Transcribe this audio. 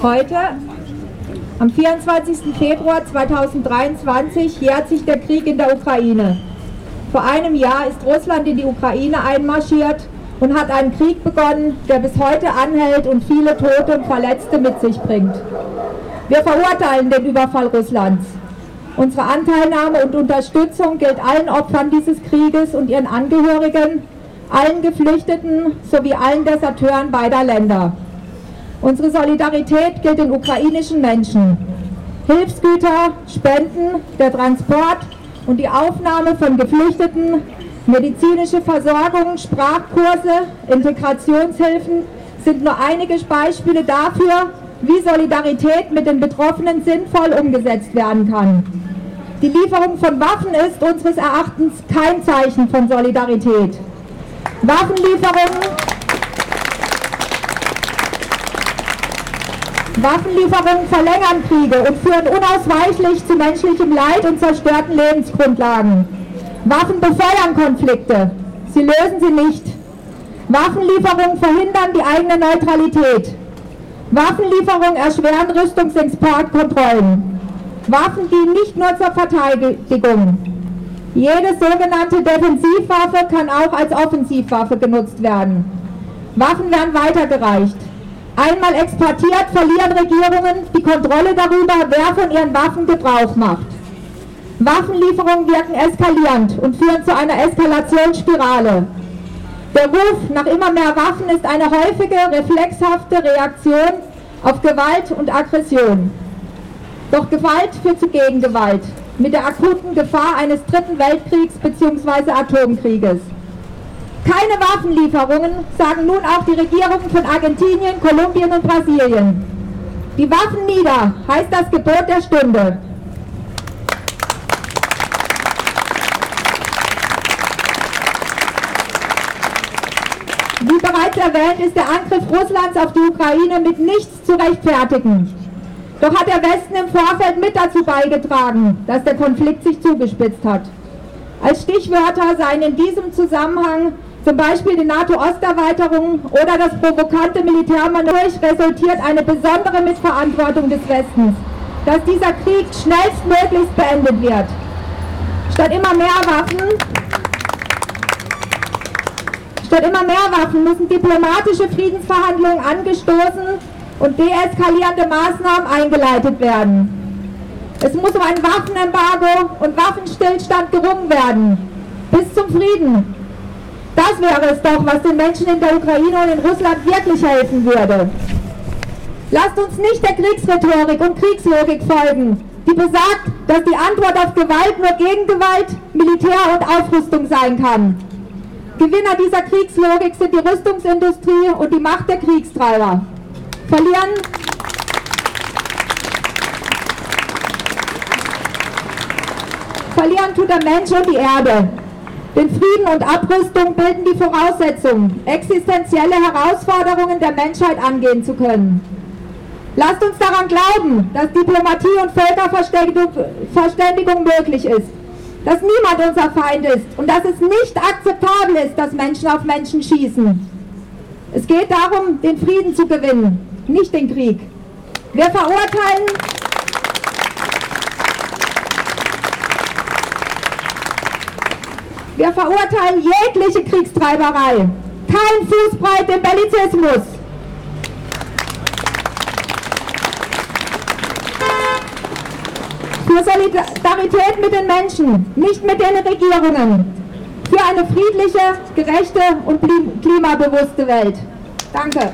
Heute, am 24. Februar 2023, jährt sich der Krieg in der Ukraine. Vor einem Jahr ist Russland in die Ukraine einmarschiert und hat einen Krieg begonnen, der bis heute anhält und viele Tote und Verletzte mit sich bringt. Wir verurteilen den Überfall Russlands. Unsere Anteilnahme und Unterstützung gilt allen Opfern dieses Krieges und ihren Angehörigen, allen Geflüchteten sowie allen Deserteuren beider Länder. Unsere Solidarität gilt den ukrainischen Menschen. Hilfsgüter, Spenden, der Transport und die Aufnahme von Geflüchteten, medizinische Versorgung, Sprachkurse, Integrationshilfen sind nur einige Beispiele dafür, wie Solidarität mit den Betroffenen sinnvoll umgesetzt werden kann. Die Lieferung von Waffen ist unseres Erachtens kein Zeichen von Solidarität. Waffenlieferungen Waffenlieferungen verlängern Kriege und führen unausweichlich zu menschlichem Leid und zerstörten Lebensgrundlagen. Waffen befeuern Konflikte, sie lösen sie nicht. Waffenlieferungen verhindern die eigene Neutralität. Waffenlieferungen erschweren Rüstungsexportkontrollen. Waffen dienen nicht nur zur Verteidigung. Jede sogenannte Defensivwaffe kann auch als Offensivwaffe genutzt werden. Waffen werden weitergereicht. Einmal exportiert, verlieren Regierungen die Kontrolle darüber, wer von ihren Waffen Gebrauch macht. Waffenlieferungen wirken eskalierend und führen zu einer Eskalationsspirale. Der Ruf nach immer mehr Waffen ist eine häufige, reflexhafte Reaktion auf Gewalt und Aggression. Doch Gewalt führt zu Gegengewalt mit der akuten Gefahr eines dritten Weltkriegs bzw. Atomkrieges. Keine Waffenlieferungen, sagen nun auch die Regierungen von Argentinien, Kolumbien und Brasilien. Die Waffen nieder heißt das Gebot der Stunde. Wie bereits erwähnt, ist der Angriff Russlands auf die Ukraine mit nichts zu rechtfertigen. Doch hat der Westen im Vorfeld mit dazu beigetragen, dass der Konflikt sich zugespitzt hat. Als Stichwörter seien in diesem Zusammenhang zum Beispiel die NATO-Osterweiterung oder das provokante Militärmanöver resultiert eine besondere Mitverantwortung des Westens, dass dieser Krieg schnellstmöglichst beendet wird. Statt immer mehr Waffen Statt immer mehr Waffen müssen diplomatische Friedensverhandlungen angestoßen und deeskalierende Maßnahmen eingeleitet werden. Es muss um ein Waffenembargo und Waffenstillstand gerungen werden. Bis zum Frieden. Das wäre es doch, was den Menschen in der Ukraine und in Russland wirklich helfen würde. Lasst uns nicht der Kriegsrhetorik und Kriegslogik folgen, die besagt, dass die Antwort auf Gewalt nur Gegengewalt, Militär und Aufrüstung sein kann. Gewinner dieser Kriegslogik sind die Rüstungsindustrie und die Macht der Kriegstreiber. Verlieren Verlieren tut der Mensch und die Erde. Denn Frieden und Abrüstung bilden die Voraussetzung, existenzielle Herausforderungen der Menschheit angehen zu können. Lasst uns daran glauben, dass Diplomatie und Völkerverständigung möglich ist, dass niemand unser Feind ist und dass es nicht akzeptabel ist, dass Menschen auf Menschen schießen. Es geht darum, den Frieden zu gewinnen, nicht den Krieg. Wir verurteilen Wir verurteilen jegliche Kriegstreiberei. Kein Fußbreit im Bellizismus. Für Solidarität mit den Menschen, nicht mit den Regierungen. Für eine friedliche, gerechte und klimabewusste Welt. Danke.